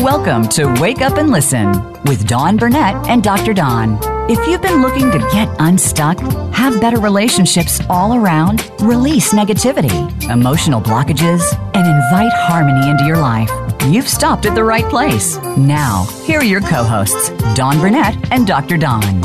Welcome to Wake Up and Listen with Dawn Burnett and Dr. Don. If you've been looking to get unstuck, have better relationships all around, release negativity, emotional blockages, and invite harmony into your life, you've stopped at the right place. Now, here are your co hosts, Dawn Burnett and Dr. Don.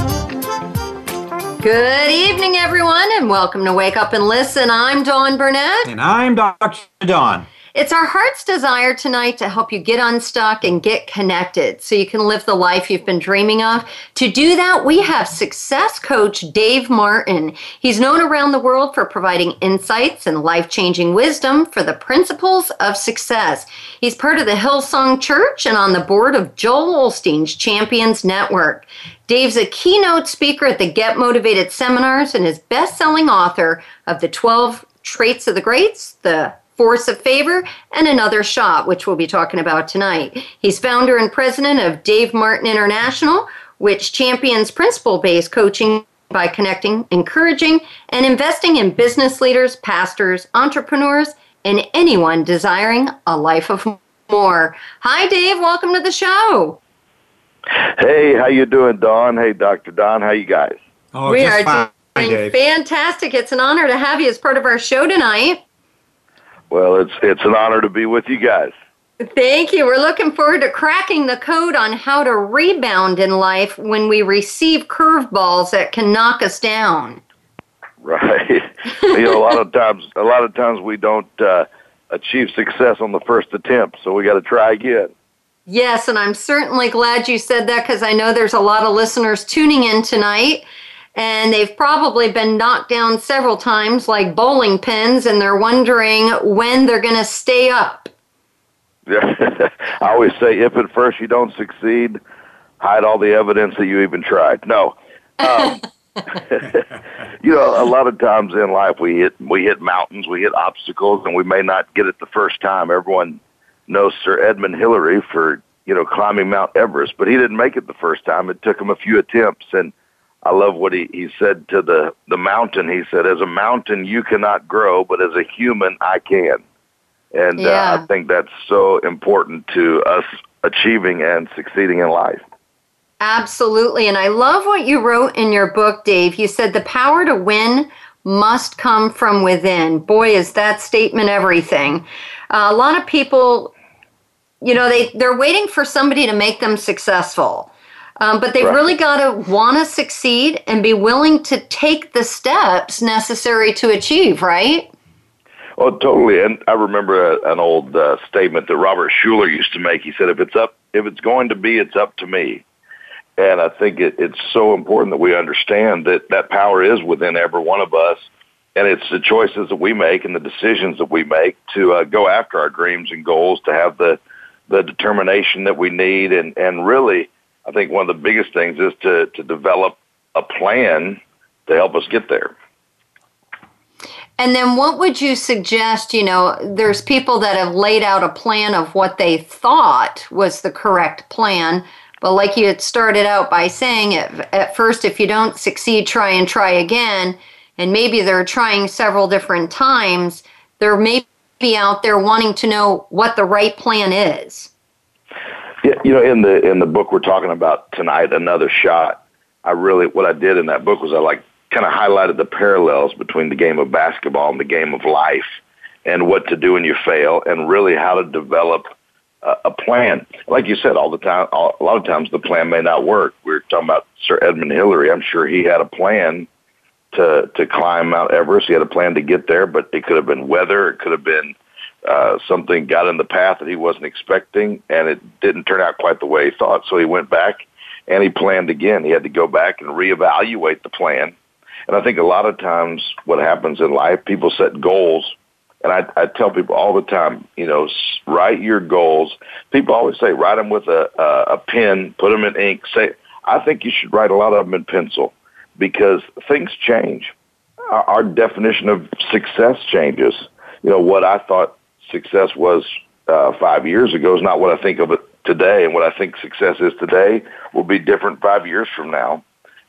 Good evening, everyone, and welcome to Wake Up and Listen. I'm Dawn Burnett. And I'm Dr. Don. It's our heart's desire tonight to help you get unstuck and get connected so you can live the life you've been dreaming of. To do that, we have success coach Dave Martin. He's known around the world for providing insights and life changing wisdom for the principles of success. He's part of the Hillsong Church and on the board of Joel Osteen's Champions Network. Dave's a keynote speaker at the Get Motivated seminars and is best selling author of The 12 Traits of the Greats, The Force of Favor, and Another Shot, which we'll be talking about tonight. He's founder and president of Dave Martin International, which champions principle based coaching by connecting, encouraging, and investing in business leaders, pastors, entrepreneurs, and anyone desiring a life of more. Hi, Dave. Welcome to the show. Hey, how you doing, Dawn? Hey, Dr. Don. How you guys? Oh, we are fine, doing Dave. fantastic. It's an honor to have you as part of our show tonight. Well, it's it's an honor to be with you guys. Thank you. We're looking forward to cracking the code on how to rebound in life when we receive curveballs that can knock us down. Right. you know, a lot of times, a lot of times we don't uh, achieve success on the first attempt, so we got to try again. Yes, and I'm certainly glad you said that because I know there's a lot of listeners tuning in tonight and they've probably been knocked down several times like bowling pins and they're wondering when they're going to stay up. I always say if at first you don't succeed, hide all the evidence that you even tried. No. Um, you know, a lot of times in life we hit we hit mountains, we hit obstacles, and we may not get it the first time. Everyone knows Sir Edmund Hillary for you know climbing Mount Everest, but he didn't make it the first time. It took him a few attempts, and I love what he, he said to the, the mountain. He said, as a mountain, you cannot grow, but as a human, I can. And yeah. uh, I think that's so important to us achieving and succeeding in life. Absolutely. And I love what you wrote in your book, Dave. You said the power to win must come from within. Boy, is that statement everything. Uh, a lot of people, you know, they, they're waiting for somebody to make them successful. Um, but they've right. really got to want to succeed and be willing to take the steps necessary to achieve, right? Oh, totally. And I remember a, an old uh, statement that Robert Schuller used to make. He said, "If it's up, if it's going to be, it's up to me." And I think it, it's so important that we understand that that power is within every one of us, and it's the choices that we make and the decisions that we make to uh, go after our dreams and goals, to have the the determination that we need, and and really I think one of the biggest things is to, to develop a plan to help us get there. And then what would you suggest? You know, there's people that have laid out a plan of what they thought was the correct plan. But like you had started out by saying, at, at first, if you don't succeed, try and try again. And maybe they're trying several different times. They're maybe out there wanting to know what the right plan is. Yeah, you know, in the in the book we're talking about tonight, another shot. I really what I did in that book was I like kind of highlighted the parallels between the game of basketball and the game of life, and what to do when you fail, and really how to develop a, a plan. Like you said, all the time, all, a lot of times the plan may not work. We are talking about Sir Edmund Hillary. I'm sure he had a plan to to climb Mount Everest. He had a plan to get there, but it could have been weather. It could have been uh, something got in the path that he wasn't expecting, and it didn't turn out quite the way he thought. So he went back and he planned again. He had to go back and reevaluate the plan. And I think a lot of times what happens in life, people set goals. And I, I tell people all the time, you know, write your goals. People always say, write them with a, a, a pen, put them in ink. Say, I think you should write a lot of them in pencil because things change. Our, our definition of success changes. You know, what I thought success was uh, five years ago is not what I think of it today, and what I think success is today will be different five years from now.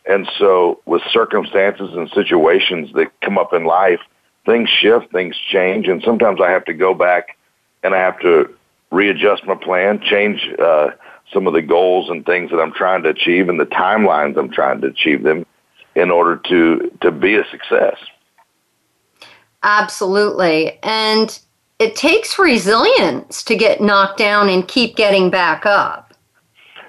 And so, with circumstances and situations that come up in life, things shift, things change, and sometimes I have to go back and I have to readjust my plan, change uh, some of the goals and things that I'm trying to achieve and the timelines I'm trying to achieve them in order to to be a success. Absolutely. And it takes resilience to get knocked down and keep getting back up.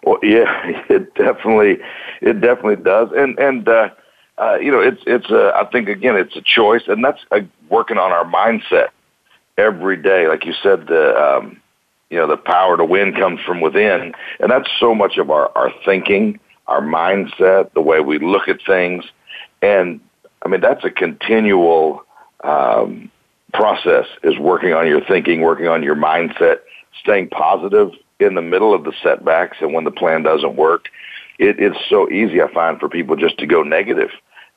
Well, yeah, it definitely, it definitely does, and and uh, uh, you know, it's it's a, I think again, it's a choice, and that's uh, working on our mindset every day. Like you said, the um, you know, the power to win comes from within, and that's so much of our our thinking, our mindset, the way we look at things, and I mean, that's a continual um, process is working on your thinking, working on your mindset, staying positive in the middle of the setbacks and when the plan doesn't work. It, it's so easy, I find, for people just to go negative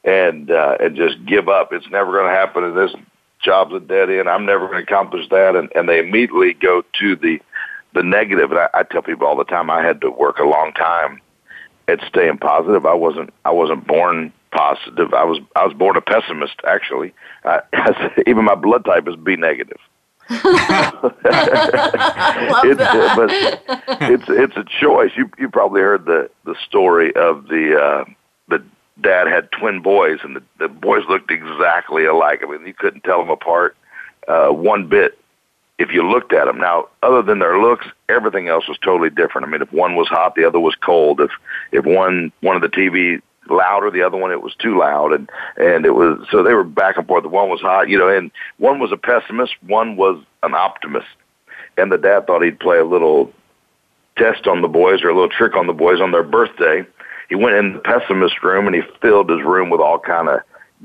and uh, and just give up. It's never going to happen. And this job's a dead end. I'm never going to accomplish that. And and they immediately go to the the negative. And I, I tell people all the time, I had to work a long time at staying positive. I wasn't I wasn't born positive. I was I was born a pessimist. Actually, I, even my blood type is B negative. it's, that. but it's it's a choice. You you probably heard the the story of the uh, the dad had twin boys, and the, the boys looked exactly alike. I mean, you couldn't tell them apart uh, one bit if you looked at them. Now, other than their looks, everything else was totally different. I mean, if one was hot, the other was cold. If if one one of the TV louder, the other one it was too loud, and and it was so they were back and forth. The one was hot, you know, and one was a pessimist, one was an optimist, and the dad thought he'd play a little test on the boys or a little trick on the boys on their birthday. He went in the pessimist room and he filled his room with all kind of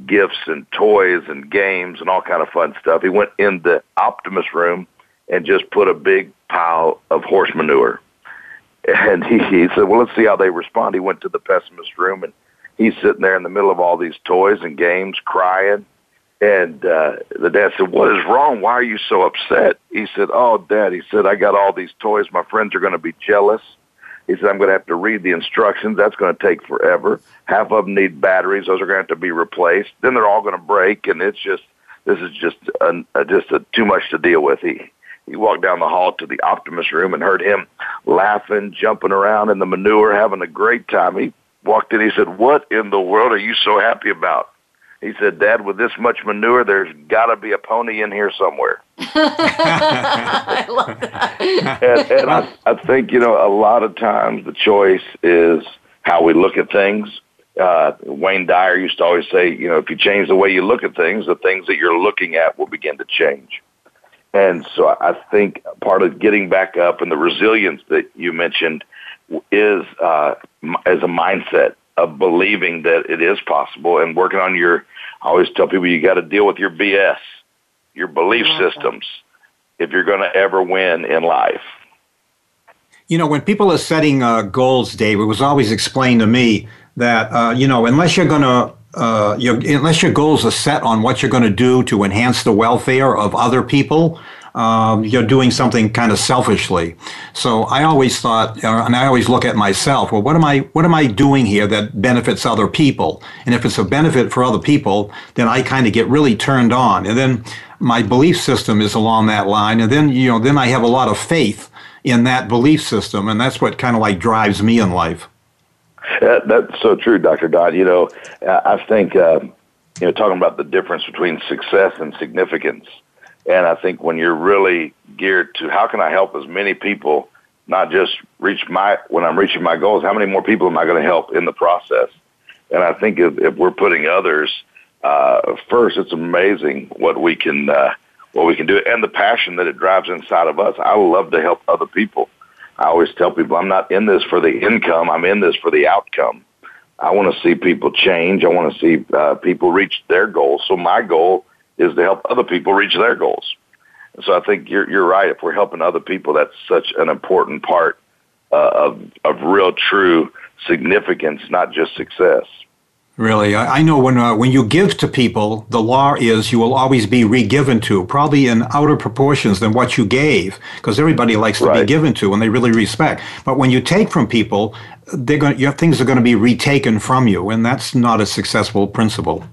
gifts and toys and games and all kind of fun stuff. He went in the optimist room and just put a big pile of horse manure. And he, he said, well, let's see how they respond. He went to the pessimist room and he's sitting there in the middle of all these toys and games crying. And uh, the dad said, what is wrong? Why are you so upset? He said, oh, dad, he said, I got all these toys. My friends are going to be jealous. He said, I'm going to have to read the instructions. That's going to take forever. Half of them need batteries. Those are going to have to be replaced. Then they're all going to break. And it's just, this is just, a, a, just a, too much to deal with. He, he walked down the hall to the Optimus room and heard him laughing, jumping around in the manure, having a great time. He walked in. He said, "What in the world are you so happy about?" He said, "Dad, with this much manure, there's got to be a pony in here somewhere." I love that. and, and I, I think you know a lot of times the choice is how we look at things. Uh, Wayne Dyer used to always say, you know, if you change the way you look at things, the things that you're looking at will begin to change. And so I think part of getting back up and the resilience that you mentioned is uh, as a mindset of believing that it is possible and working on your. I always tell people you got to deal with your BS, your belief systems, if you're going to ever win in life. You know, when people are setting uh, goals, Dave, it was always explained to me that uh, you know unless you're going to uh, your, unless your goals are set on what you're going to do to enhance the welfare of other people, um, you're doing something kind of selfishly. So I always thought, uh, and I always look at myself. Well, what am I? What am I doing here that benefits other people? And if it's a benefit for other people, then I kind of get really turned on. And then my belief system is along that line. And then you know, then I have a lot of faith in that belief system, and that's what kind of like drives me in life. Uh, that's so true, Dr. Don. You know, I think, uh, you know, talking about the difference between success and significance. And I think when you're really geared to how can I help as many people, not just reach my, when I'm reaching my goals, how many more people am I going to help in the process? And I think if, if we're putting others uh, first, it's amazing what we can, uh, what we can do and the passion that it drives inside of us. I love to help other people. I always tell people I'm not in this for the income. I'm in this for the outcome. I want to see people change. I want to see uh, people reach their goals. So my goal is to help other people reach their goals. So I think you're you're right. If we're helping other people, that's such an important part uh, of of real, true significance, not just success. Really, I, I know when uh, when you give to people, the law is you will always be re-given to, probably in outer proportions than what you gave, because everybody likes to Right. be given to, and they really respect. But when you take from people, they're going your things are going to be retaken from you, and that's not a successful principle.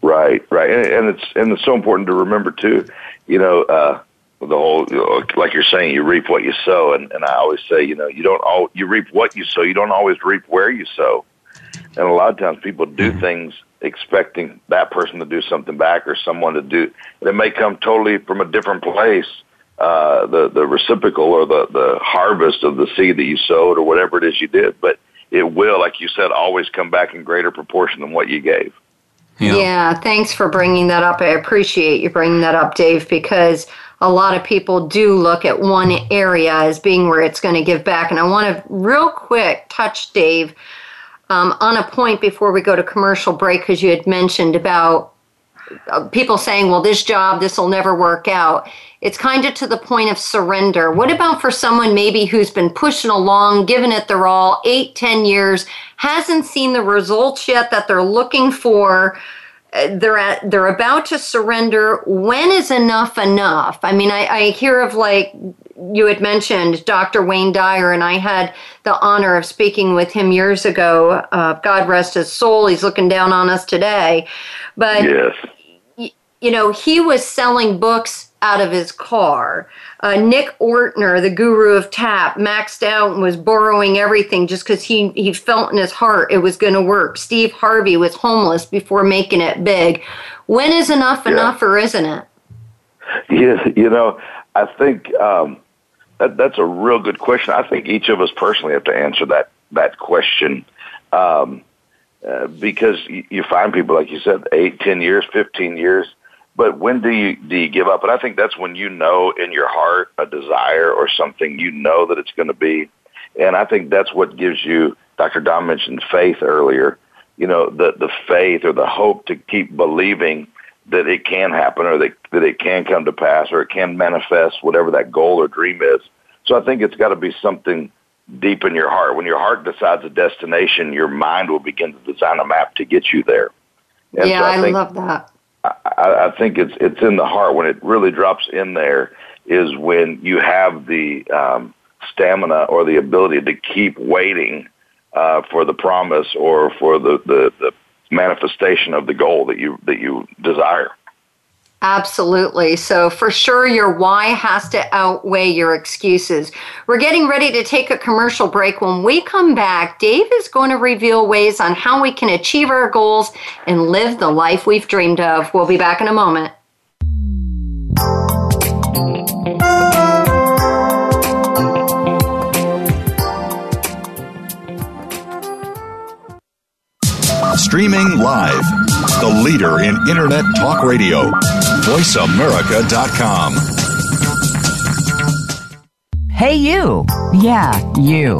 Right, right, and, and it's and it's so important to remember too. You know, uh, the whole you know, like you're saying you reap what you sow. And, and I always say you know you don't all you reap what you sow. You don't always reap where you sow. And a lot of times people do mm-hmm. things expecting that person to do something back or someone to do. That may come totally from a different place uh, the the reciprocal or the the harvest of the seed that you sowed or whatever it is you did. But it will like you said always come back in greater proportion than what you gave yeah. yeah thanks for bringing that up i appreciate you bringing that up dave because a lot of people do look at one area as being where it's going to give back. And I want to real quick touch, Dave, um, on a point before we go to commercial break, because you had mentioned about people saying, well, this job, this will never work out. It's kind of to the point of surrender. What about for someone maybe who's been pushing along, giving it their all, eight, ten years, hasn't seen the results yet that they're looking for? they're at they're about to surrender when is enough enough i mean I, I, hear of like you had mentioned dr wayne dyer and i had the honor of speaking with him years ago uh, god rest his soul he's looking down on us today but yes. You know he was selling books out of his car. Uh, Nick Ortner, the guru of tap, maxed out and was borrowing everything just because he, he felt in his heart it was going to work. Steve Harvey was homeless before making it big. When is enough yeah. enough or isn't it? Yeah, you know, I think um, that, that's a real good question. I think each of us personally have to answer that, that question. Um, uh, because you, you find people, like you said, eight, ten years, 15 years, but when do you do you give up? And I think that's when you know in your heart a desire or something you know that it's going to be. And I think that's what gives you. Dr. Don mentioned faith earlier. You know, the the faith or the hope to keep believing that it can happen or that that it can come to pass or it can manifest whatever that goal or dream is. So I think it's got to be something deep in your heart. When your heart decides a destination, your mind will begin to design a map to get you there. And yeah, so I, I love that. I, I think it's it's in the heart when it really drops in there is when you have the um, stamina or the ability to keep waiting uh, for the promise or for the, the, the manifestation of the goal that you that you desire. Absolutely. So, for sure, your why has to outweigh your excuses. We're getting ready to take a commercial break. When we come back, Dave is going to reveal ways on how we can achieve our goals and live the life we've dreamed of. We'll be back in a moment. Streaming live, the leader in Internet Talk Radio VoiceAmerica.com. Hey, you. Yeah, you.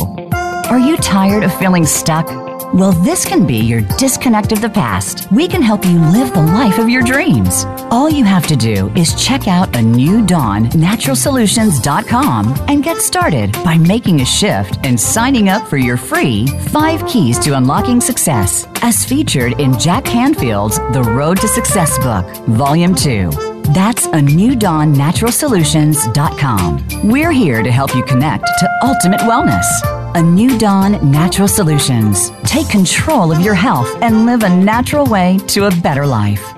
Are you tired of feeling stuck? Well, this can be your disconnect of the past. We can help you live the life of your dreams. All you have to do is check out a new dawn naturalsolutions.com and get started by making a shift and signing up for your free 5 keys to unlocking success as featured in Jack Canfield's The Road to Success book, Volume 2. That's a new dawn naturalsolutions.com. We're here to help you connect to ultimate wellness. A new dawn natural solutions. Take control of your health and live a natural way to a better life.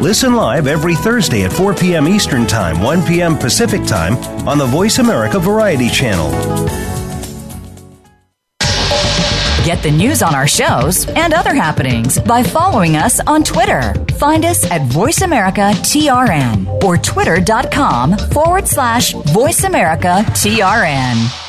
Listen live every Thursday at 4 p.m. Eastern Time, 1 p.m. Pacific Time on the Voice America Variety Channel. Get the news on our shows and other happenings by following us on Twitter. Find us at VoiceAmericaTRN or twitter.com forward slash VoiceAmericaTRN.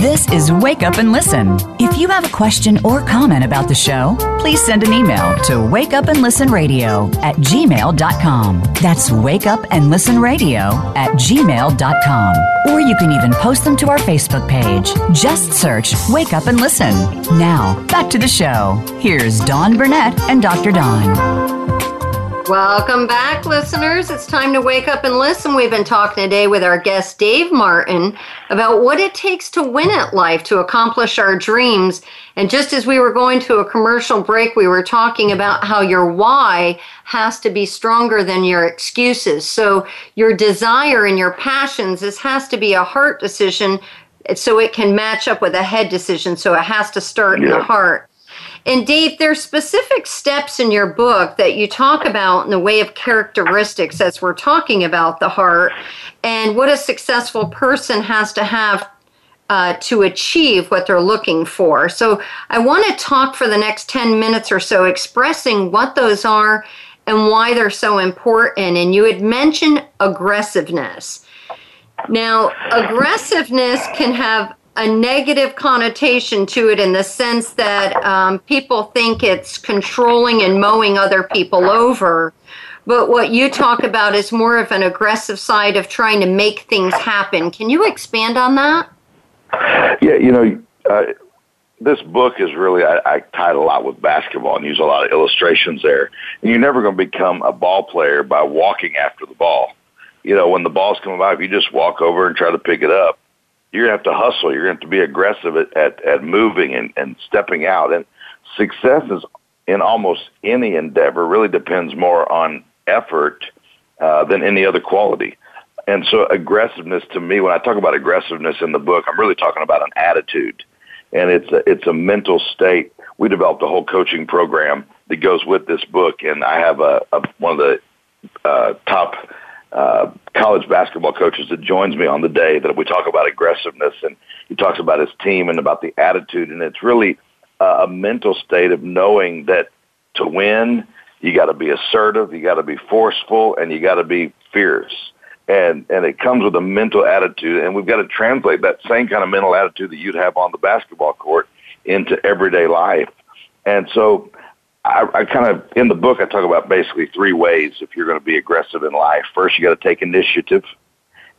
This is Wake Up and Listen. If you have a question or comment about the show, please send an email to wakeupandlistenradio at gmail.com. That's wake up and listen radio at gmail.com. Or you can even post them to our Facebook page. Just search Wake Up and Listen. Now, back to the show. Here's Dawn Burnett and Dr. Don. Welcome back, listeners. It's time to wake up and listen. We've been talking today with our guest, Dave Martin, about what it takes to win at life, to accomplish our dreams. And just as we were going to a commercial break, we were talking about how your why has to be stronger than your excuses. So your desire and your passions, this has to be a heart decision so it can match up with a head decision. So it has to start yeah. in the heart. And Dave, there's specific steps in your book that you talk about in the way of characteristics as we're talking about the heart and what a successful person has to have uh, to achieve what they're looking for. So I want to talk for the next 10 minutes or so expressing what those are and why they're so important. And you had mentioned aggressiveness. Now, aggressiveness can have a negative connotation to it in the sense that um, people think it's controlling and mowing other people over. But what you talk about is more of an aggressive side of trying to make things happen. Can you expand on that? Yeah, you know, uh, this book is really, I, I tied a lot with basketball and use a lot of illustrations there. And you're never going to become a ball player by walking after the ball. You know, when the ball's coming by, if you just walk over and try to pick it up, you're going to have to hustle. You're going to have to be aggressive at, at, at moving and, and stepping out. And success is in almost any endeavor really depends more on effort uh, than any other quality. And so aggressiveness to me, when I talk about aggressiveness in the book, I'm really talking about an attitude. And it's a, it's a mental state. We developed a whole coaching program that goes with this book. And I have a, a one of the uh, top uh, college basketball coaches that joins me on the day that we talk about aggressiveness and he talks about his team and about the attitude. And it's really uh, a mental state of knowing that to win you got to be assertive you got to be forceful and you got to be fierce. And and it comes with a mental attitude. And we've got to translate that same kind of mental attitude that you'd have on the basketball court into everyday life. And so I, I kind of in the book I talk about basically three ways if you're going to be aggressive in life. First, you got to take initiative.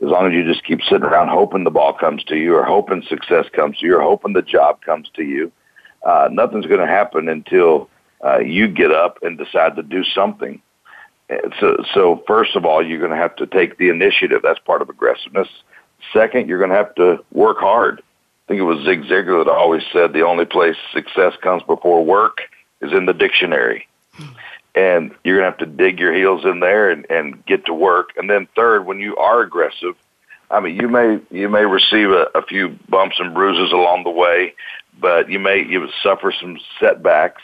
As long as you just keep sitting around hoping the ball comes to you, or hoping success comes to you, or hoping the job comes to you, uh, nothing's going to happen until uh, you get up and decide to do something. So, so first of all, you're going to have to take the initiative. That's part of aggressiveness. Second, you're going to have to work hard. I think it was Zig Ziglar that always said the only place success comes before work is in the dictionary. And you're going to have to dig your heels in there and, and get to work. And then third, when you are aggressive, I mean, you may you may receive a, a few bumps and bruises along the way, but you may you suffer some setbacks.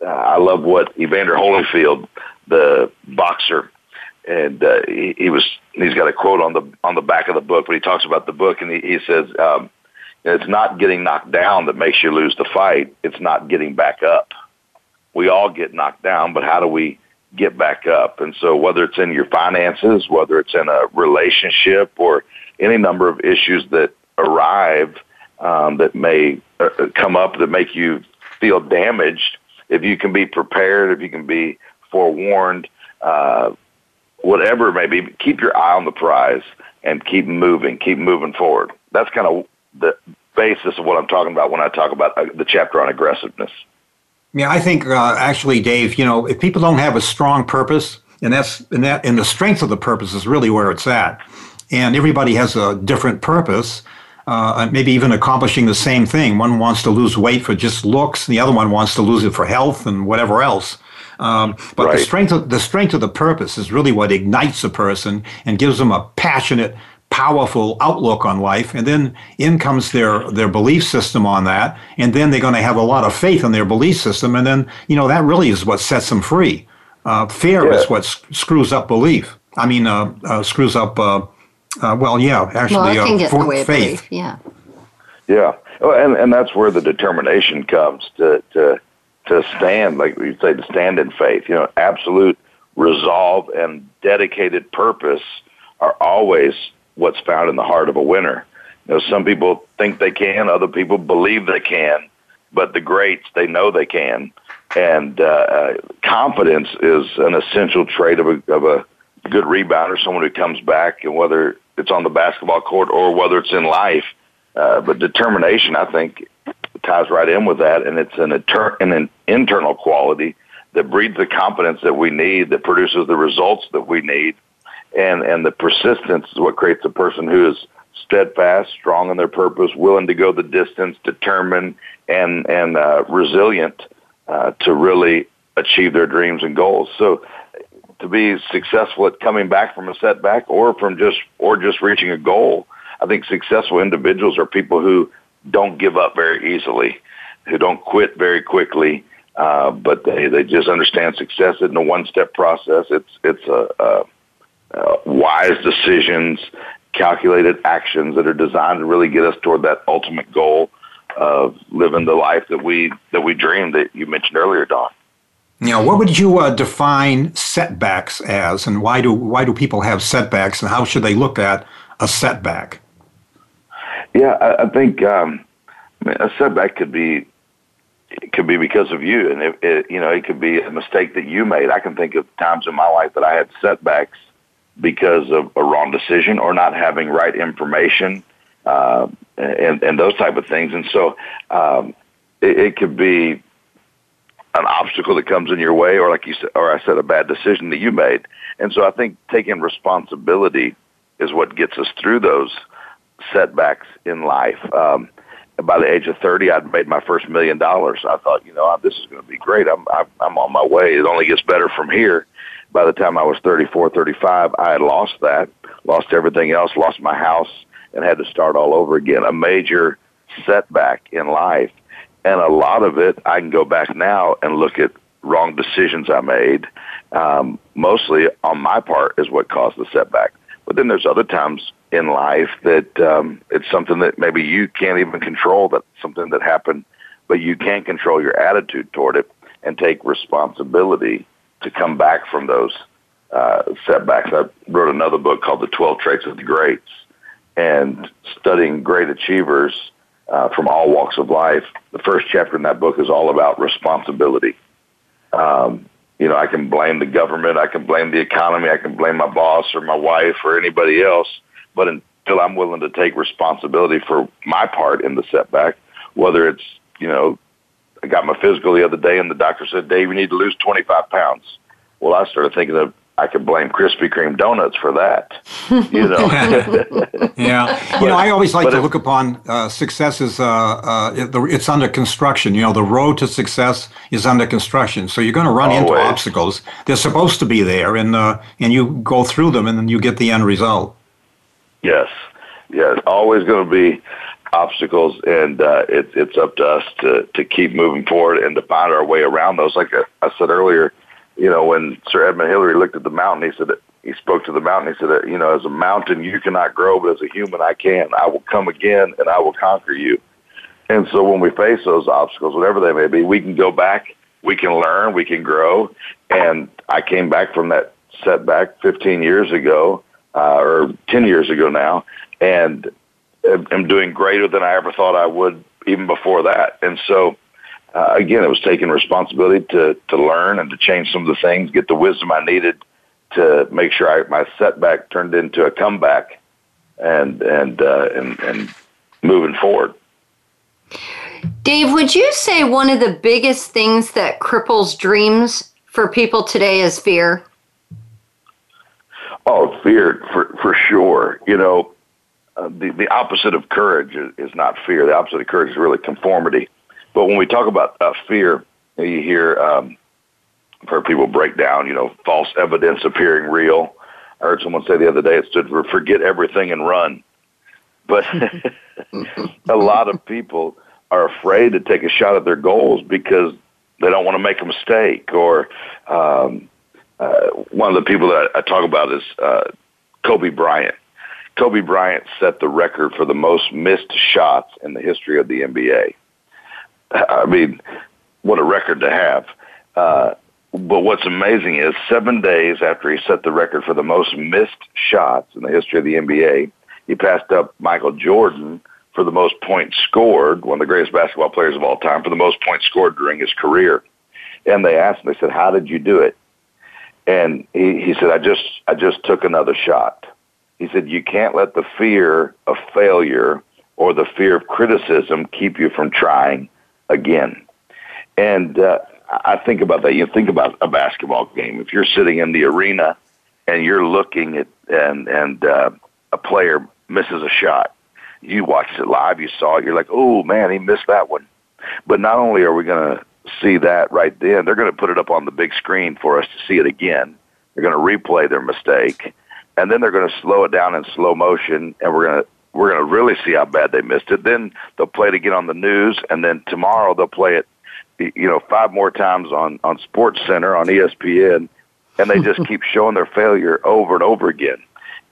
Uh, I love what Evander Holyfield, the boxer, and uh, he, he was he's got a quote on the on the back of the book, but he talks about the book, and he, he says um, it's not getting knocked down that makes you lose the fight; it's not getting back up we all get knocked down, but how do we get back up? And so whether it's in your finances, whether it's in a relationship or any number of issues that arrive um, that may uh, come up that make you feel damaged, if you can be prepared, if you can be forewarned, uh, whatever it may be, keep your eye on the prize and keep moving, keep moving forward. That's kind of the basis of what I'm talking about when I talk about uh, the chapter on aggressiveness. Yeah, I think uh, actually, Dave, you know, if people don't have a strong purpose, and that's and that and the strength of the purpose is really where it's at, and everybody has a different purpose. Uh, maybe even accomplishing the same thing. One wants to lose weight for just looks, and the other one wants to lose it for health and whatever else. Um, but right. the strength of the strength of the purpose is really what ignites a person and gives them a passionate powerful outlook on life and then in comes their their belief system on that and then they're going to have a lot of faith in their belief system and then you know that really is what sets them free. Uh, fear yeah. is what screws up belief. I mean uh, uh, screws up uh, uh, well yeah actually well, can get for, faith. belief. yeah. Yeah. Well, and and that's where the determination comes to to to stand like you say to stand in faith. You know absolute resolve and dedicated purpose are always what's found in the heart of a winner. You know, some people think they can, other people believe they can, but the greats they know they can, and uh, uh, confidence is an essential trait of a, of a good rebounder, someone who comes back, and whether it's on the basketball court or whether it's in life. Uh, but determination, I think, ties right in with that, and it's an, inter- an internal quality that breeds the confidence that we need, that produces the results that we need, and and the persistence is what creates a person who is steadfast, strong in their purpose, willing to go the distance, determined, and and uh, resilient uh, to really achieve their dreams and goals. So to be successful at coming back from a setback or from just or just reaching a goal, I think successful individuals are people who don't give up very easily, who don't quit very quickly, uh, but they, they just understand success isn't a one step process. It's it's a, a, a wise decisions, calculated actions that are designed to really get us toward that ultimate goal of living the life that we that we dreamed that you mentioned earlier, Dawn. Now, what would you uh, define setbacks as, and why do why do people have setbacks, and how should they look at a setback? Yeah, I, I think um, I mean, a setback could be it could be because of you, and it, it, you know it could be a mistake that you made. I can think of times in my life that I had setbacks because of a wrong decision or not having right information, uh, and and those type of things. And so um, it, it could be an obstacle that comes in your way, or like you said, or I said, a bad decision that you made. And so I think taking responsibility is what gets us through those setbacks in life. Um, by the age of 30, I'd made my first million dollars. I thought, you know, this is going to be great. I'm, I'm on my way. It only gets better from here. By the time I was 34, 35, I had lost that, lost everything else, lost my house, and had to start all over again. A major setback in life. And a lot of it, I can go back now and look at wrong decisions I made. Um, mostly on my part is what caused the setback. But then there's other times in life that um, it's something that maybe you can't even control. that something that happened, but you can control your attitude toward it and take responsibility to come back from those uh, setbacks. I wrote another book called The 12 Traits of the Greats, and studying great achievers uh, from all walks of life. The first chapter in that book is all about responsibility. Um, you know, I can blame the government, I can blame the economy, I can blame my boss or my wife or anybody else, but until I'm willing to take responsibility for my part in the setback, whether it's, you know, I got my physical the other day and the doctor said, Dave, you need to lose 25 pounds. Well, I started thinking of I could blame Krispy Kreme donuts for that. You know. yeah. You know, I always like to look upon uh, success as uh, uh, it, it's under construction. You know, the road to success is under construction. So you're going to run always. into obstacles. They're supposed to be there, and uh, and you go through them, and then you get the end result. Yes. Yes. Always going to be obstacles, and uh, it, it's up to us to to keep moving forward and to find our way around those. Like I said earlier you know, when Sir Edmund Hillary looked at the mountain, he said, he spoke to the mountain. He said, you know, as a mountain you cannot grow, but as a human I can. I will come again and I will conquer you. And so when we face those obstacles, whatever they may be, we can go back, we can learn, we can grow. And I came back from that setback 15 years ago, uh, or 10 years ago now, and am doing greater than I ever thought I would even before that. And so, uh, again, it was taking responsibility to, to learn and to change some of the things, get the wisdom I needed to make sure I, my setback turned into a comeback and, and, uh, and, and moving forward. Dave, would you say one of the biggest things that cripples dreams for people today is fear? Oh, fear for for sure. You know, uh, the the opposite of courage is, is not fear. The opposite of courage is really conformity. But when we talk about uh, fear, you hear um, for people break down, you know, false evidence appearing real. I heard someone say the other day it stood for forget everything and run. But a lot of people are afraid to take a shot at their goals because they don't want to make a mistake. Or um, uh, one of the people that I talk about is uh, Kobe Bryant. Kobe Bryant set the record for the most missed shots in the history of the NBA. I mean, what a record to have. Uh, but what's amazing is seven days after he set the record for the most missed shots in the history of the NBA, he passed up Michael Jordan for the most points scored, one of the greatest basketball players of all time, for the most points scored during his career. And they asked him, they said, how did you do it? And he, he said, I just, I just took another shot. He said, you can't let the fear of failure or the fear of criticism keep you from trying again. And uh, I think about that. You think about a basketball game. If you're sitting in the arena and you're looking at and and uh, a player misses a shot, you watched it live, you saw it, you're like, oh man, he missed that one. But not only are we going to see that right then, they're going to put it up on the big screen for us to see it again. They're going to replay their mistake, and then they're going to slow it down in slow motion, and we're going to we're going to really see how bad they missed it. Then they'll play it again on the news, and then tomorrow they'll play it, you know, five more times on on Sports Center on ESPN, and they just keep showing their failure over and over again.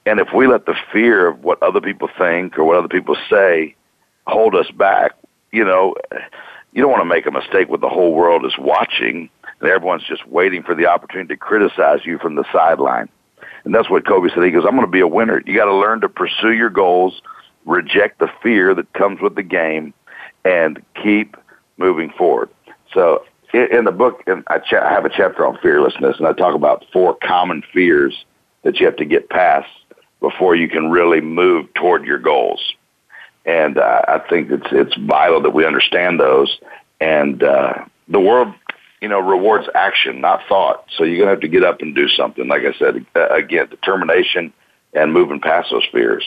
And if we let the fear of what other people think or what other people say hold us back, you know, you don't want to make a mistake when the whole world is watching and everyone's just waiting for the opportunity to criticize you from the sideline. And that's what Kobe said. He goes, I'm going to be a winner. You got to learn to pursue your goals, reject the fear that comes with the game, and keep moving forward. So in the book, and I, have a chapter on fearlessness, and I talk about four common fears that you have to get past before you can really move toward your goals. And uh, I think it's it's vital that we understand those. And uh, the world, you know, rewards action, not thought. So you're gonna have to get up and do something. Like I said, uh, again, determination and moving past those fears.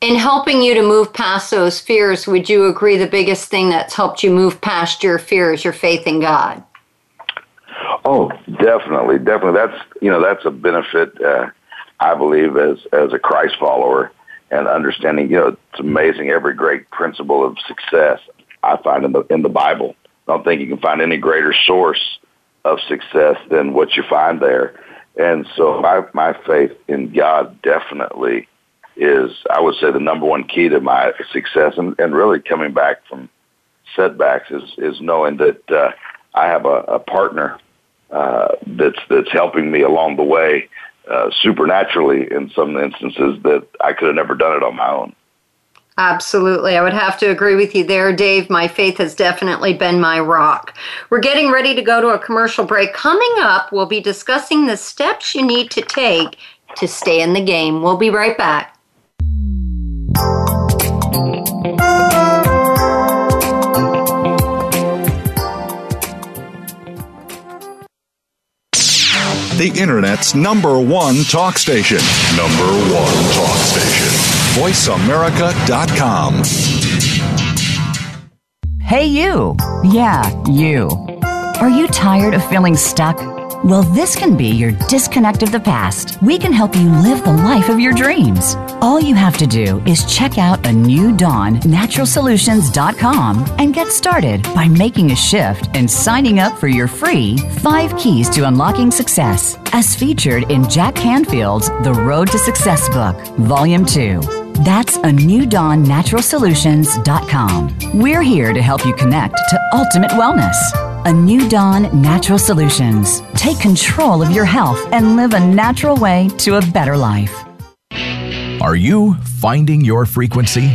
In helping you to move past those fears, would you agree the biggest thing that's helped you move past your fears, your faith in God? Oh, definitely, definitely. That's you know that's a benefit. Uh, I believe as as a Christ follower and understanding, you know, it's amazing every great principle of success I find in the in the Bible. I don't think you can find any greater source of success than what you find there. And so my my faith in God definitely is I would say the number one key to my success and, and really coming back from setbacks is is knowing that uh, I have a, a partner uh, that's that's helping me along the way uh, supernaturally in some instances that I could have never done it on my own. Absolutely. I would have to agree with you there, Dave. My faith has definitely been my rock. We're getting ready to go to a commercial break. Coming up, we'll be discussing the steps you need to take to stay in the game. We'll be right back. the Internet's number one talk station. Number one talk station. VoiceAmerica.com. Hey, you. Yeah, you. Are you tired of feeling stuck? Well, this can be your disconnect of the past. We can help you live the life of your dreams. All you have to do is check out a new dawn naturalsolutions.com and get started by making a shift and signing up for your free 5 keys to unlocking success as featured in Jack Canfield's The Road to Success book, Volume 2. That's a new dawn naturalsolutions.com. We're here to help you connect to ultimate wellness. A new dawn natural solutions. Take control of your health and live a natural way to a better life. Are you finding your frequency?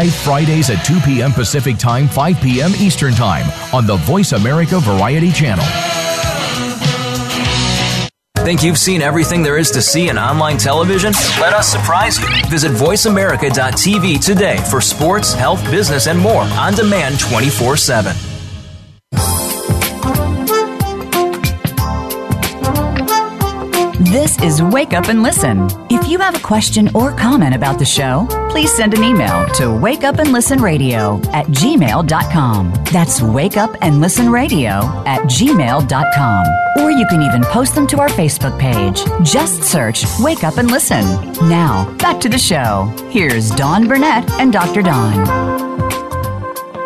live Fridays at 2 p.m. Pacific Time, 5 p.m. Eastern Time on the Voice America Variety Channel. Think you've seen everything there is to see in online television? Let us surprise you. Visit VoiceAmerica.tv today for sports, health, business, and more on demand 24 7. This is Wake Up and Listen. If you have a question or comment about the show, please send an email to wakeupandlistenradio at gmail.com. That's wake up and listen radio at gmail.com. Or you can even post them to our Facebook page. Just search Wake Up and Listen. Now, back to the show. Here's Dawn Burnett and Dr. Don.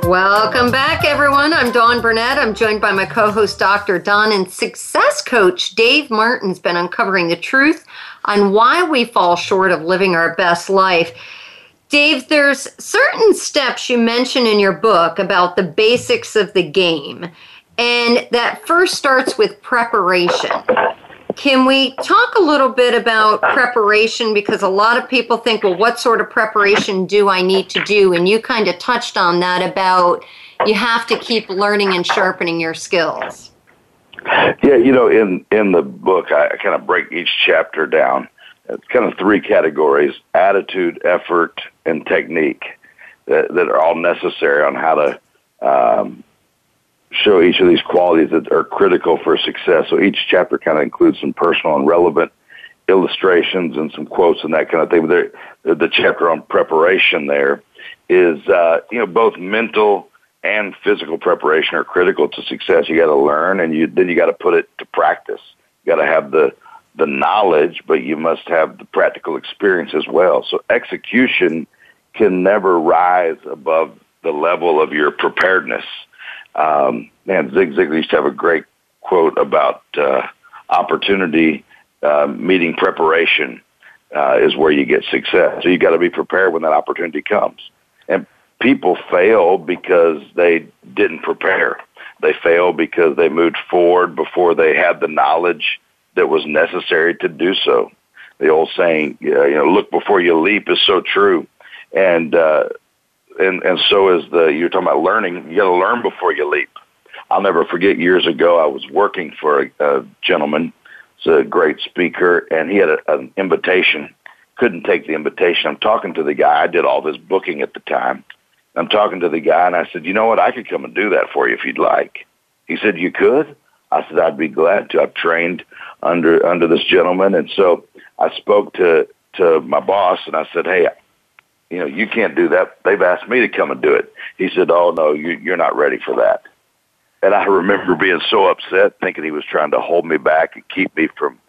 Welcome back, everyone. I'm Dawn Burnett. I'm joined by my co host, Dr. Don, and success coach Dave Martin's been uncovering the truth on why we fall short of living our best life. Dave, there's certain steps you mention in your book about the basics of the game. And that first starts with preparation. Can we talk a little bit about preparation? Because a lot of people think, well, what sort of preparation do I need to do? And you kind of touched on that about you have to keep learning and sharpening your skills. Yeah, you know, in in the book, I, kind of break each chapter down. It's kind of three categories: attitude, effort, and technique that, that are all necessary on how to um, show each of these qualities that are critical for success. So each chapter kind of includes some personal and relevant illustrations and some quotes and that kind of thing. But the chapter on preparation there is, uh, you know, both mental and physical preparation are critical to success. You got to learn, and you then you got to put it to practice. You got to have the the knowledge, but you must have the practical experience as well. So execution can never rise above the level of your preparedness. Um, man, Zig Ziglar used to have a great quote about uh, opportunity uh, meeting preparation uh, is where you get success. So you got to be prepared when that opportunity comes. And people fail because they didn't prepare. They fail because they moved forward before they had the knowledge that was necessary to do so. The old saying, you know, look before you leap is so true. And, uh, and, and so is the, you're talking about learning, you got to learn before you leap. I'll never forget years ago, I was working for a, a gentleman, he's a great speaker, and he had a, an invitation. Couldn't take the invitation. I'm talking to the guy. I did all this booking at the time. I'm talking to the guy, and I said, you know what? I could come and do that for you if you'd like. He said, you could? I said, I'd be glad to. I've trained under under this gentleman, and so I spoke to to my boss, and I said, hey, you know, you can't do that. They've asked me to come and do it. He said, oh no, you, you're not ready for that. And I remember being so upset, thinking he was trying to hold me back and keep me from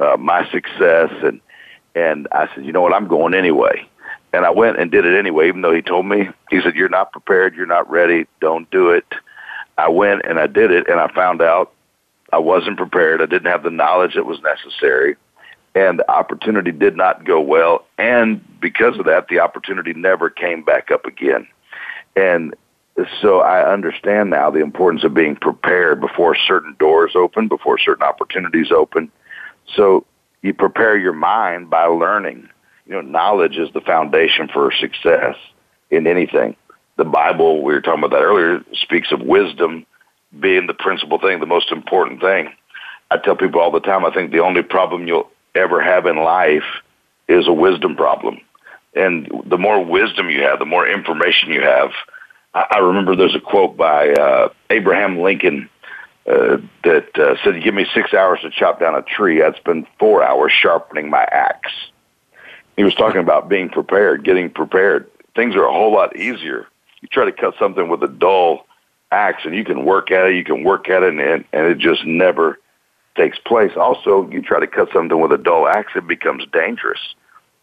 uh, my success. And and I said, you know what, I'm going anyway. And I went and did it anyway, even though he told me. He said, you're not prepared, you're not ready, don't do it. I went and I did it, and I found out I wasn't prepared. I didn't have the knowledge that was necessary, and the opportunity did not go well. And because of that, the opportunity never came back up again. And so I understand now the importance of being prepared before certain doors open, before certain opportunities open. So you prepare your mind by learning. You know, knowledge is the foundation for success in anything. The Bible, we were talking about that earlier, speaks of wisdom being the principal thing, the most important thing. I tell people all the time, I think the only problem you'll ever have in life is a wisdom problem. And the more wisdom you have, the more information you have. I, I remember there's a quote by uh, Abraham Lincoln uh, that uh, said, "Give me six hours to chop down a tree. I'd spend four hours sharpening my axe." He was talking about being prepared, getting prepared. Things are a whole lot easier. You try to cut something with a dull axe, and you can work at it, you can work at it, and, and it just never takes place. Also, you try to cut something with a dull axe, it becomes dangerous.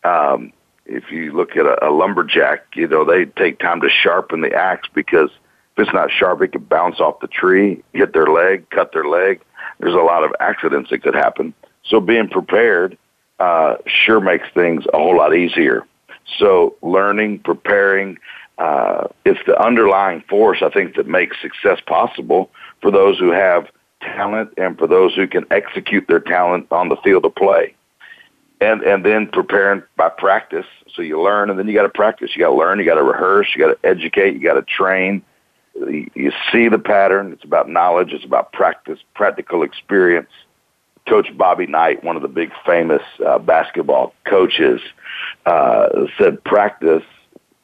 Um, if you look at a, a lumberjack, you know, they take time to sharpen the axe because if it's not sharp, it could bounce off the tree, hit their leg, cut their leg. There's a lot of accidents that could happen. So being prepared uh, sure makes things a whole lot easier. So learning, preparing, uh, it's the underlying force I think that makes success possible for those who have talent and for those who can execute their talent on the field of play. And and then preparing by practice. So you learn and then you got to practice. You got to learn. You got to rehearse. You got to educate. You got to train. You see the pattern. It's about knowledge. It's about practice, practical experience. Coach Bobby Knight, one of the big famous uh, basketball coaches, uh, said practice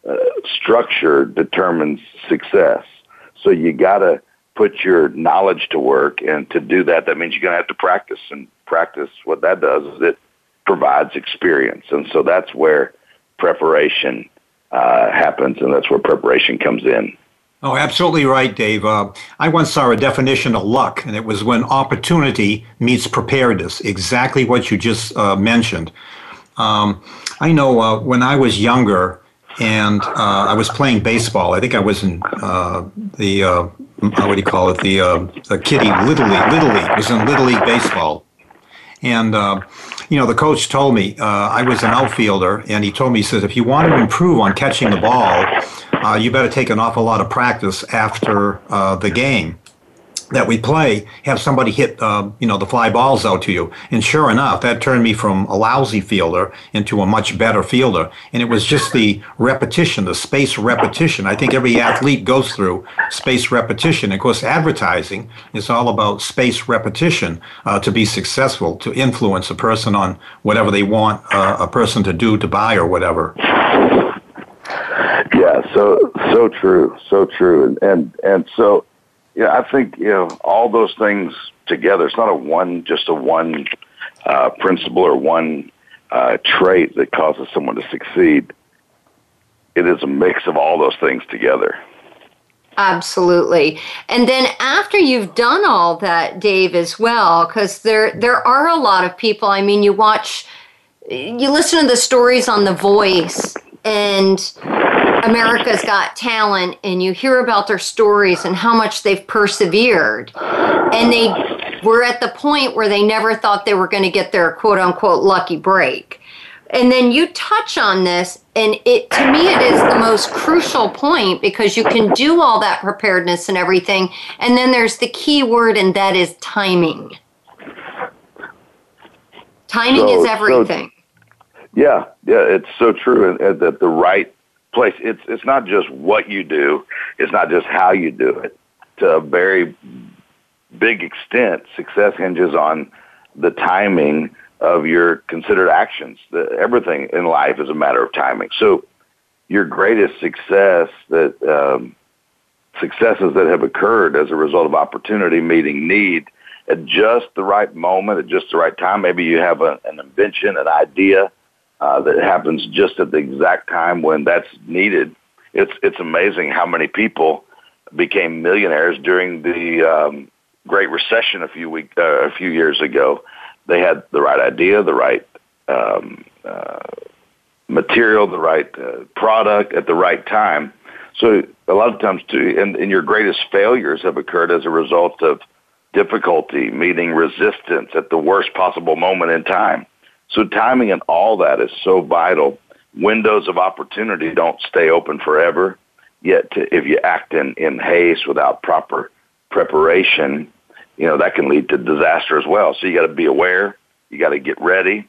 uh, structure determines success. So you got to put your knowledge to work, and to do that, that means you're going to have to practice. And practice, what that does is it provides experience, and so that's where preparation uh, happens, and that's where preparation comes in. Oh, absolutely right, Dave. Uh, I once saw a definition of luck, and it was when opportunity meets preparedness, exactly what you just uh, mentioned. Um, I know uh, when I was younger, and uh, I was playing baseball. I think I was in uh, the uh, what do you call it? The uh, the kitty little league. Little league it was in little league baseball, and uh, you know the coach told me uh, I was an outfielder, and he told me he says if you want to improve on catching the ball, you better take an awful lot of practice after the game. That we play have somebody hit uh, you know the fly balls out to you. And sure enough that turned me from a lousy fielder into a much better fielder. And it was just the repetition the space repetition. I think every athlete goes through space repetition. Of course advertising is all about space repetition uh, to be successful to influence a person on whatever they want uh, a person to do to buy or whatever. Yeah so so true so true. And and, and so yeah, I think you know all those things together. It's not a one, just a one uh, principle or one uh, trait that causes someone to succeed. It is a mix of all those things together. Absolutely. And then after you've done all that, Dave, as well, because there there are a lot of people. I mean, you watch, you listen to the stories on The Voice, and America's Got Talent and you hear about their stories and how much they've persevered. And they were at the point where they never thought they were going to get their quote unquote lucky break. And then you touch on this, and it to me it is the most crucial point because you can do all that preparedness and everything, and then there's the key word, and that is timing. Timing so, is everything. So, yeah, yeah, it's so true, and that the right place. It's it's not just what you do. It's not just how you do it. To a very big extent, success hinges on the timing of your considered actions. The, everything in life is a matter of timing. So, your greatest success that um, successes that have occurred as a result of opportunity meeting need at just the right moment, at just the right time. Maybe you have a, an invention, an idea uh, that happens just at the exact time when that's needed. It's it's amazing how many people became millionaires during the um, Great Recession a few week uh, a few years ago. They had the right idea, the right um, uh, material, the right uh, product at the right time. So a lot of times too, and, and your greatest failures have occurred as a result of difficulty meeting resistance at the worst possible moment in time. So timing and all that is so vital. Windows of opportunity don't stay open forever. Yet, to, if you act in, in haste without proper preparation, you know that can lead to disaster as well. So you got to be aware. You got to get ready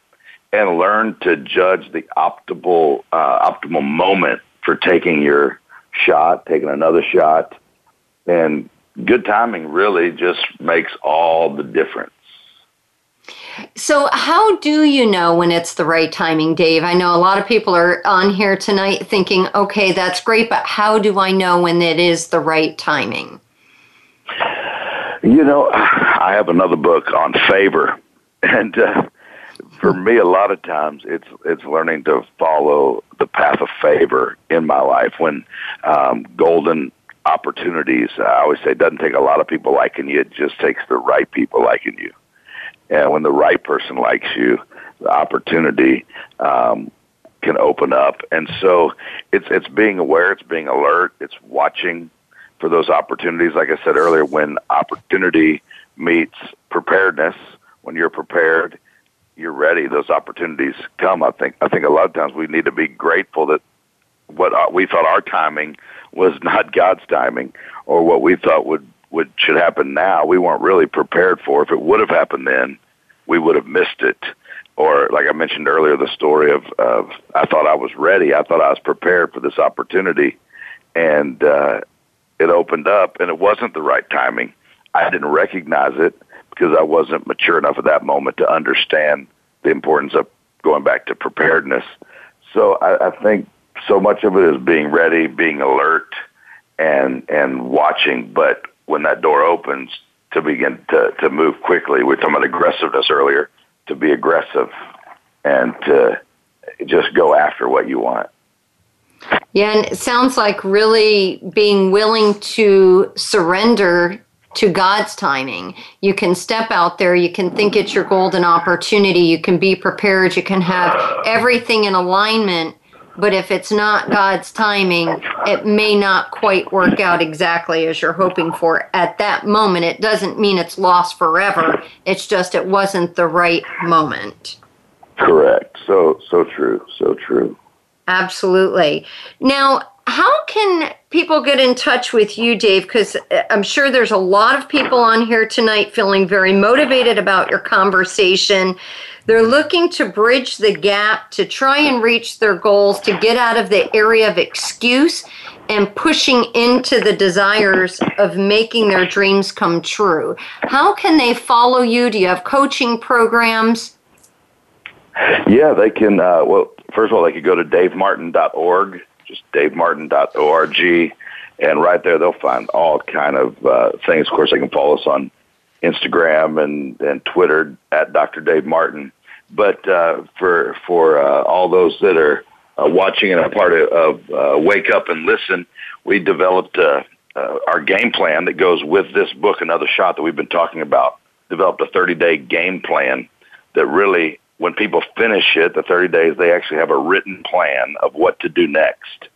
and learn to judge the optimal uh, optimal moment for taking your shot, taking another shot, and good timing really just makes all the difference. So, how do you know when it's the right timing, Dave? I know a lot of people are on here tonight thinking, okay, that's great, but how do I know when it is the right timing? You know, I have another book on favor, and uh, for me, a lot of times it's it's learning to follow the path of favor in my life. When um, golden opportunities, I always say, it doesn't take a lot of people liking you; it just takes the right people liking you and when the right person likes you, the opportunity um, can open up. And so it's it's being aware, it's being alert, it's watching for those opportunities. Like I said earlier, when opportunity meets preparedness, when you're prepared, you're ready. Those opportunities come. I think I think a lot of times we need to be grateful that what we thought our timing was not God's timing, or what we thought would would should happen now, we weren't really prepared for. If it would have happened then, we would have missed it. Or like I mentioned earlier, the story of, of I thought I was ready, I thought I was prepared for this opportunity, and uh, it opened up, and it wasn't the right timing. I didn't recognize it because I wasn't mature enough at that moment to understand the importance of going back to preparedness. So I, I think so much of it is being ready, being alert, and and watching. But when that door opens to begin to, to move quickly. We are talking about aggressiveness earlier, to be aggressive and to just go after what you want. Yeah, and it sounds like really being willing to surrender to God's timing. You can step out there, you can think it's your golden opportunity, you can be prepared, you can have everything in alignment but if it's not God's timing, it may not quite work out exactly as you're hoping for at that moment. It doesn't mean it's lost forever. It's just it wasn't the right moment. Correct. So so true. So true. Absolutely. Now, how can people get in touch with you, Dave? Because uh, I'm sure there's a lot of people on here tonight feeling very motivated about your conversation. They're looking to bridge the gap to try and reach their goals, to get out of the area of excuse and pushing into the desires of making their dreams come true. How can they follow you? Do you have coaching programs? Yeah, they can. Uh, well, first of all, they could go to davemartin.org, just davemartin.org, and right there they'll find all kind of uh, things. Of course, they can follow us on Instagram and, and Twitter at Dr. Dave Martin. But uh, for for uh, all those that are uh, watching and a part of, of uh, Wake Up and Listen, we developed uh, uh, our game plan that goes with this book, Another Shot, that we've been talking about. Developed a 30 day game plan that really, when people finish it, the 30 days, they actually have a written plan of what to do next.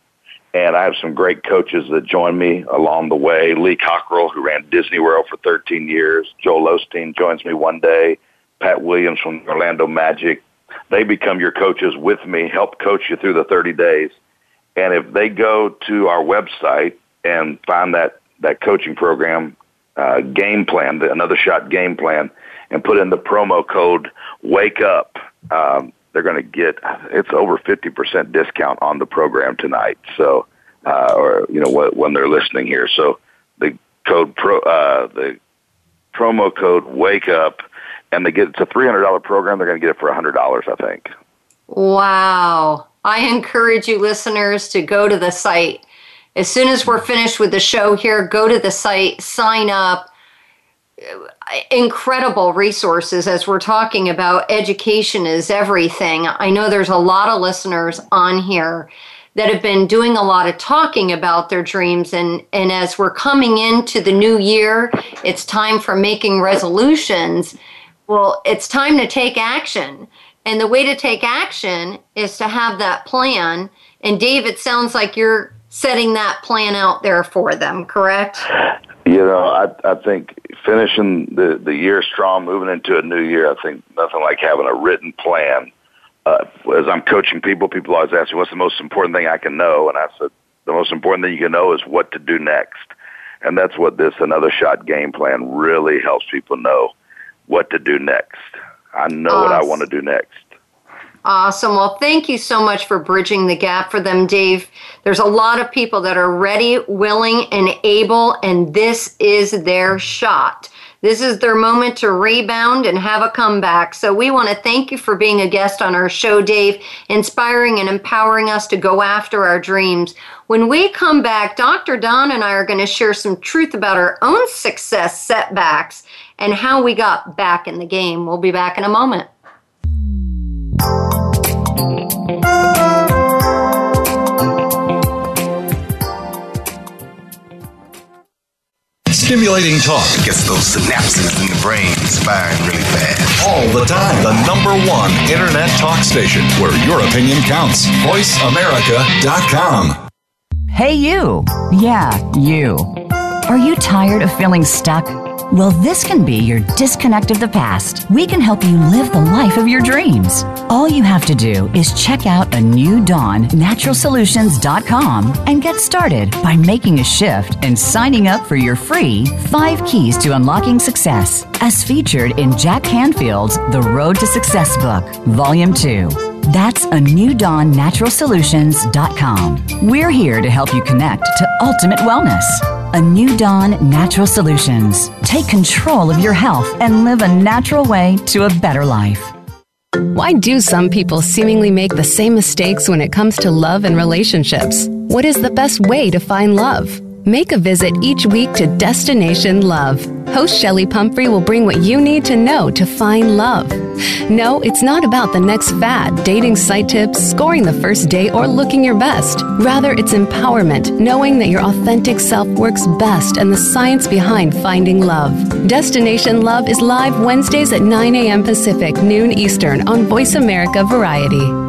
And I have some great coaches that join me along the way. Lee Cockrell, who ran Disney World for 13 years. Joel Osteen joins me one day. Pat Williams from Orlando Magic they become your coaches with me, help coach you through the 30 days. And if they go to our website and find that, that coaching program uh, game plan, the another shot game plan, and put in the promo code wake up, um, they're going to get it's over 50% discount on the program tonight. So, uh, or you know when they're listening here. So the code pro uh, the promo code wake up and they get it's a three hundred dollar program. They're going to get it for hundred dollars, I think. Wow! I encourage you, listeners, to go to the site as soon as we're finished with the show here. Go to the site, sign up. Incredible resources as we're talking about education is everything. I know there's a lot of listeners on here that have been doing a lot of talking about their dreams and and as we're coming into the new year it's time for making resolutions well, it's time to take action. And the way to take action is to have that plan. And Dave, it sounds like you're setting that plan out there for them, correct? You know, I I think finishing the the year strong, moving into a new year, I think nothing like having a written plan. Uh, as I'm coaching people, people always ask me, "What's the most important thing I can know?" And I said, "The most important thing you can know is what to do next." And that's what this another shot game plan really helps people know what to do next. I know awesome. what I want to do next. Awesome. Well, thank you so much for bridging the gap for them, Dave. There's a lot of people that are ready, willing, and able, and this is their shot. This is their moment to rebound and have a comeback. So we want to thank you for being a guest on our show, Dave, inspiring and empowering us to go after our dreams. When we come back, Dr. Don and I are going to share some truth about our own success setbacks and how we got back in the game. We'll be back in a moment. Stimulating talk gets those synapses in the brain firing really fast. All the time. The number one internet talk station where your opinion counts. VoiceAmerica.com. Hey, you. Yeah, you. Are you tired of feeling stuck? Well, this can be your disconnect of the past. We can help you live the life of your dreams. All you have to do is check out a new dawn naturalsolutions.com and get started by making a shift and signing up for your free 5 keys to unlocking success as featured in Jack Canfield's The Road to Success book, Volume 2. That's a new dawn naturalsolutions.com. We're here to help you connect to ultimate wellness. A New Dawn Natural Solutions. Take control of your health and live a natural way to a better life. Why do some people seemingly make the same mistakes when it comes to love and relationships? What is the best way to find love? Make a visit each week to Destination Love. Host Shelley Pumphrey will bring what you need to know to find love. No, it's not about the next fad, dating site tips, scoring the first date, or looking your best. Rather, it's empowerment, knowing that your authentic self works best and the science behind finding love. Destination Love is live Wednesdays at 9 a.m. Pacific, noon Eastern on Voice America Variety.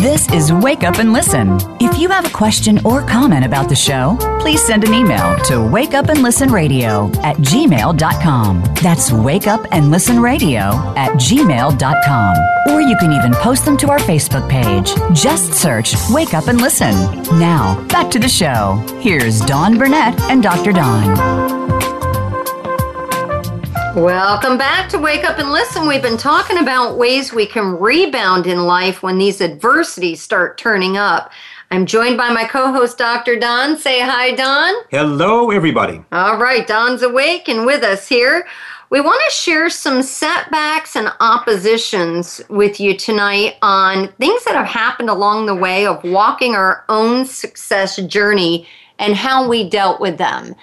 This is Wake Up and Listen. If you have a question or comment about the show, please send an email to wakeupandlistenradio at gmail.com. That's wakeupandlistenradio at gmail.com. Or you can even post them to our Facebook page. Just search Wake Up and Listen. Now, back to the show. Here's Dawn Burnett and Dr. Don. Welcome back to Wake Up and Listen. We've been talking about ways we can rebound in life when these adversities start turning up. I'm joined by my co host, Dr. Don. Say hi, Don. Hello, everybody. All right, Don's awake and with us here. We want to share some setbacks and oppositions with you tonight on things that have happened along the way of walking our own success journey and how we dealt with them.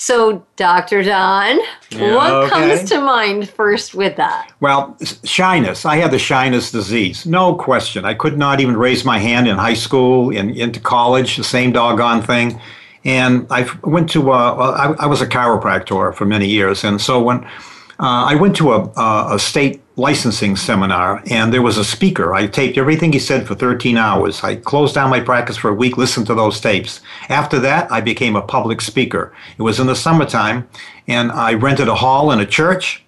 So, Dr. Don, Yeah, what okay. comes to mind first with that? Well, shyness. I had the shyness disease, no question. I could not even raise my hand in high school, in, into college, the same doggone thing. And I went to, uh, I, I was a chiropractor for many years. And so when Uh, I went to a, a, a state licensing seminar, and there was a speaker. I taped everything he said for 13 hours. I closed down my practice for a week, listened to those tapes. After that, I became a public speaker. It was in the summertime, and I rented a hall in a church.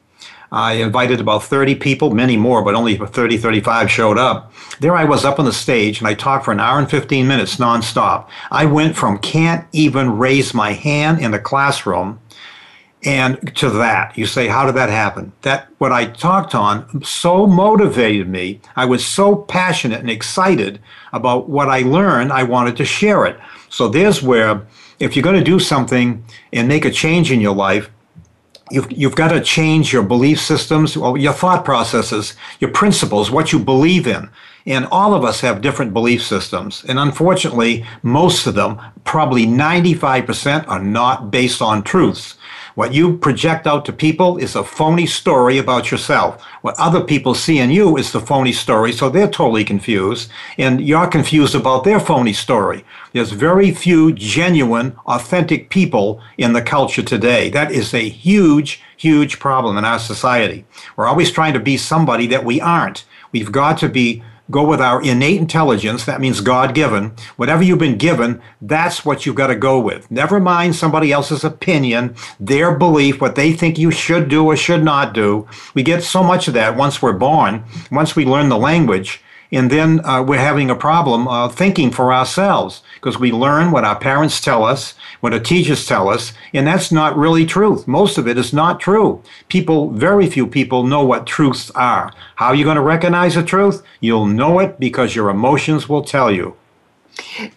I invited about 30 people, many more, but only 30, 35 showed up. There I was up on the stage and I talked for an hour and 15 minutes nonstop. I went from can't even raise my hand in the classroom and to that. You say, how did that happen? That what I talked on so motivated me. I was so passionate and excited about what I learned, I wanted to share it. So there's where if you're going to do something and make a change in your life, You've, you've got to change your belief systems, your thought processes, your principles, what you believe in. And all of us have different belief systems. And unfortunately, most of them, probably 95%, are not based on truths. What you project out to people is a phony story about yourself. What other people see in you is the phony story, so they're totally confused, and you're confused about their phony story. There's very few genuine, authentic people in the culture today. That is a huge, huge problem in our society. We're always trying to be somebody that we aren't. We've got to be go with our innate intelligence. That means God given. Whatever you've been given, that's what you've got to go with. Never mind somebody else's opinion, their belief, what they think you should do or should not do. We get so much of that once we're born, once we learn the language. And then uh, we're having a problem uh, thinking for ourselves because we learn what our parents tell us, what our teachers tell us, and that's not really truth. Most of it is not true. People, very few people know what truths are. How are you going to recognize the truth? You'll know it because your emotions will tell you.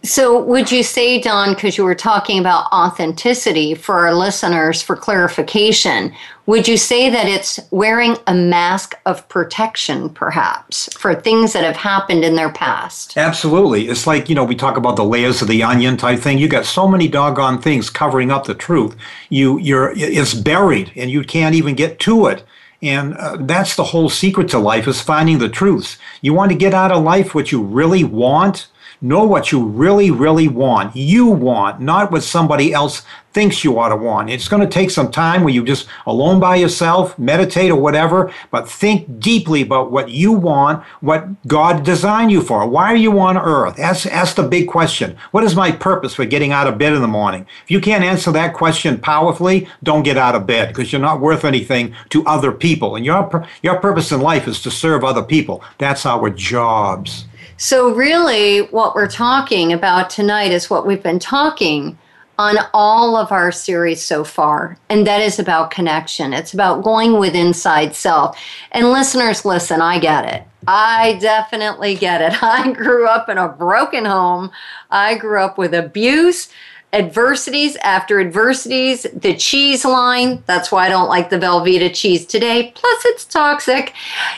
So, would you say, Don, because you were talking about authenticity for our listeners for clarification, would you say that it's wearing a mask of protection, perhaps, for things that have happened in their past? Absolutely. It's like, you know, we talk about the layers of the onion type thing. You got so many doggone things covering up the truth. You you're it's buried and you can't even get to it. And uh, that's the whole secret to life is finding the truths. You want to get out of life what you really want? Know what you really, really want. You want, not what somebody else thinks you ought to want. It's going to take some time where you just alone by yourself, meditate or whatever, but think deeply about what you want, what God designed you for. Why are you on earth? Ask, ask the big question. What is my purpose for getting out of bed in the morning? If you can't answer that question powerfully, don't get out of bed because you're not worth anything to other people. And your, your purpose in life is to serve other people. That's our jobs. So, really, what we're talking about tonight is what we've been talking on all of our series so far, and that is about connection. It's about going with inside self. And listeners, listen, I get it. I definitely get it. I grew up in a broken home, I grew up with abuse. Adversities after adversities, the cheese line. That's why I don't like the Velveeta cheese today. Plus, it's toxic.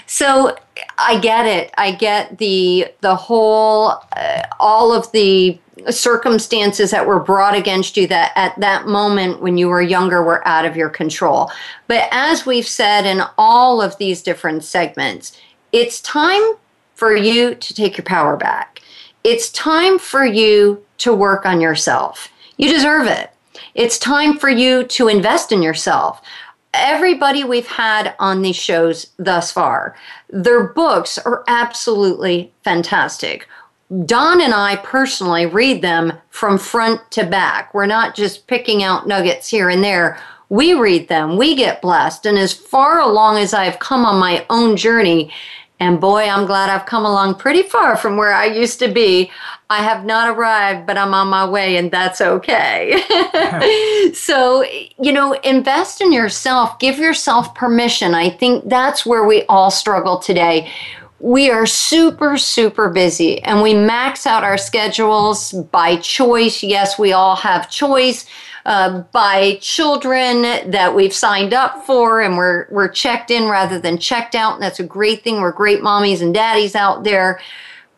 So I get it. I get the the whole uh, all of the circumstances that were brought against you that at that moment when you were younger were out of your control. But as we've said in all of these different segments, it's time for you to take your power back. It's time for you to work on yourself. You deserve it. It's time for you to invest in yourself everybody we've had on these shows thus far, their books are absolutely fantastic. Don and I personally read them from front to back. We're not just picking out nuggets here and there. We read them, we get blessed. And as far along as I've come on my own journey, and boy, I'm glad I've come along pretty far from where I used to be. I have not arrived, but I'm on my way, and that's okay. so, you know, invest in yourself, give yourself permission. I think that's where we all struggle today. We are super, super busy and we max out our schedules by choice. Yes, we all have choice uh, by children that we've signed up for and we're, we're checked in rather than checked out. And that's a great thing. We're great mommies and daddies out there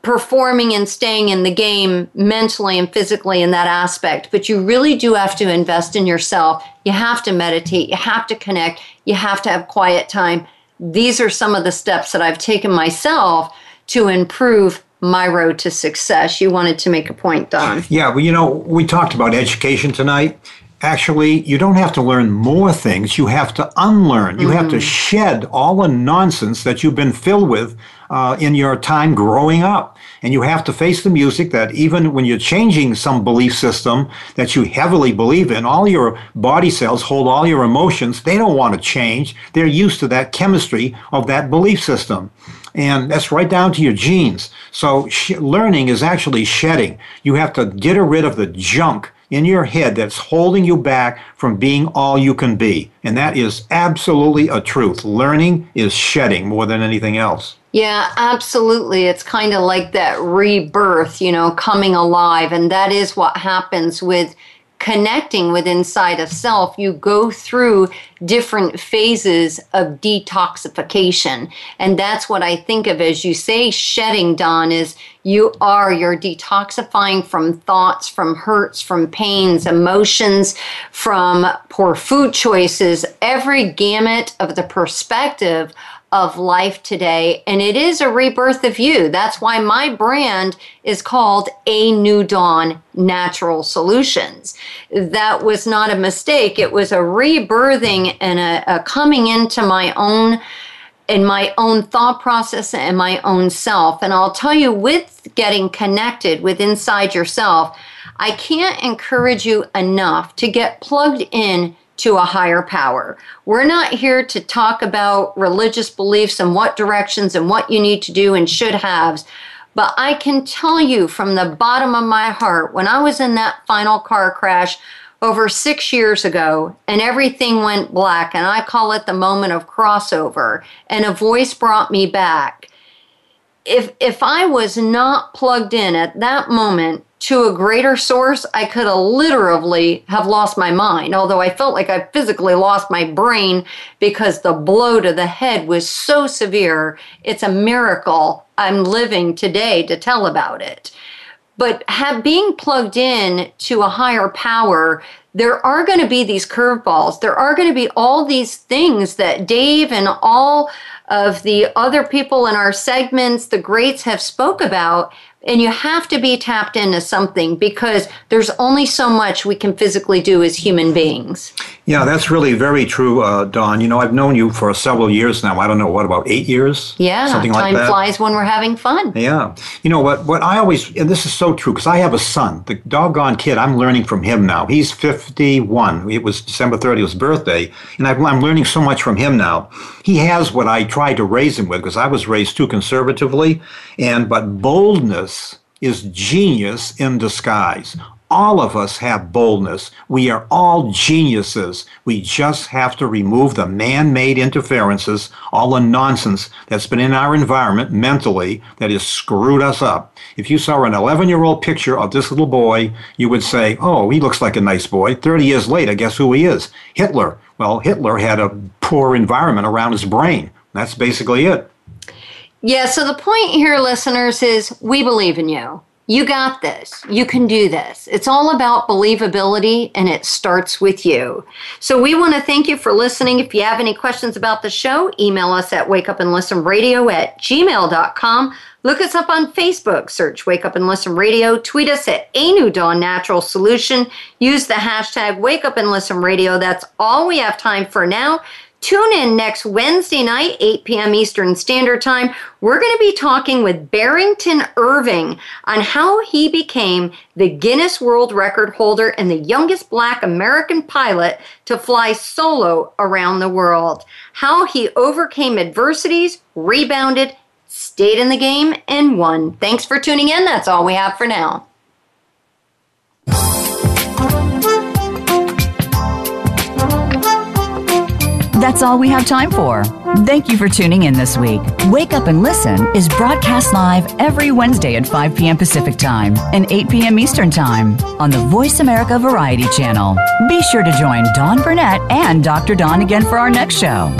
performing and staying in the game mentally and physically in that aspect. But you really do have to invest in yourself. You have to meditate. You have to connect. You have to have quiet time. These are some of the steps that I've taken myself to improve my road to success. You wanted to make a point, Don. Yeah, well, you know, we talked about education tonight. Actually, you don't have to learn more things. You have to unlearn. You mm-hmm. have to mm-hmm. shed all the nonsense that you've been filled with uh, in your time growing up. And you have to face the music that even when you're changing some belief system that you heavily believe in, all your body cells hold all your emotions. They don't want to change. They're used to that chemistry of that belief system. And that's right down to your genes. So sh- learning is actually shedding. You have to get rid of the junk in your head that's holding you back from being all you can be. And that is absolutely a truth. Learning is shedding more than anything else. Yeah, absolutely. It's kind of like that rebirth, you know, coming alive. And that is what happens with connecting with inside of self, you go through different phases of detoxification. And that's what I think of as you say shedding, Don, is you are, you're detoxifying from thoughts, from hurts, from pains, emotions, from poor food choices, every gamut of the perspective of life today. And it is a rebirth of you. That's why my brand is called A New Dawn Natural Solutions. That was not a mistake. It was a rebirthing and a, a coming into my own in my own thought process and my own self. And I'll tell you, with getting connected with inside yourself, I can't encourage you enough to get plugged in to a higher power. We're not here to talk about religious beliefs and what directions and what you need to do and should haves. But I can tell you from the bottom of my heart, when I was in that final car crash over six years ago and everything went black, and I call it the moment of crossover, and a voice brought me back. If, if I was not plugged in at that moment to a greater source, I could have literally have lost my mind. Although I felt like I physically lost my brain because the blow to the head was so severe. It's a miracle I'm living today to tell about it. But have being plugged in to a higher power, there are going to be these curveballs. There are going to be all these things that Dave and all of the other people in our segments, the greats have spoke about and you have to be tapped into something because there's only so much we can physically do as human beings. Yeah, that's really very true, uh, Dawn. You know, I've known you for several years now. I don't know what about eight years. Yeah, something time like that. flies when we're having fun. Yeah, you know what? What I always and this is so true because I have a son, the doggone kid. I'm learning from him now. He's 51. It was December 30th, his birthday, and I'm learning so much from him now. He has what I tried to raise him with because I was raised too conservatively, and but boldness is genius in disguise. All of us have boldness. We are all geniuses. We just have to remove the man made interferences, all the nonsense that's been in our environment mentally that has screwed us up. If you saw an 11 year old picture of this little boy, you would say, oh, he looks like a nice boy. 30 years later, guess who he is? Hitler. Well, Hitler had a poor environment around his brain. That's basically it. Yeah, so the point here, listeners, is we believe in you. You got this. You can do this. It's all about believability and it starts with you. So we want to thank you for listening. If you have any questions about the show, email us at wakeupandlistenradio at gmail.com. Look us up on Facebook, search Wake Up and Listen Radio, tweet us at A New Dawn Natural Solution, use the hashtag Wake Up and Listen Radio. That's all we have time for now. Tune in next Wednesday night, 8 p.m. Eastern Standard Time. We're going to be talking with Barrington Irving on how he became the Guinness World Record holder and the youngest black American pilot to fly solo around the world. How he overcame adversities, rebounded, stayed in the game, and won. Thanks for tuning in. That's all we have for now. That's all we have time for. Thank you for tuning in this week. Wake Up and Listen is broadcast live every Wednesday at 5 p.m. Pacific Time and 8 p.m. Eastern Time on the Voice America Variety Channel. Be sure to join Dawn Burnett and Dr. Don again for our next show.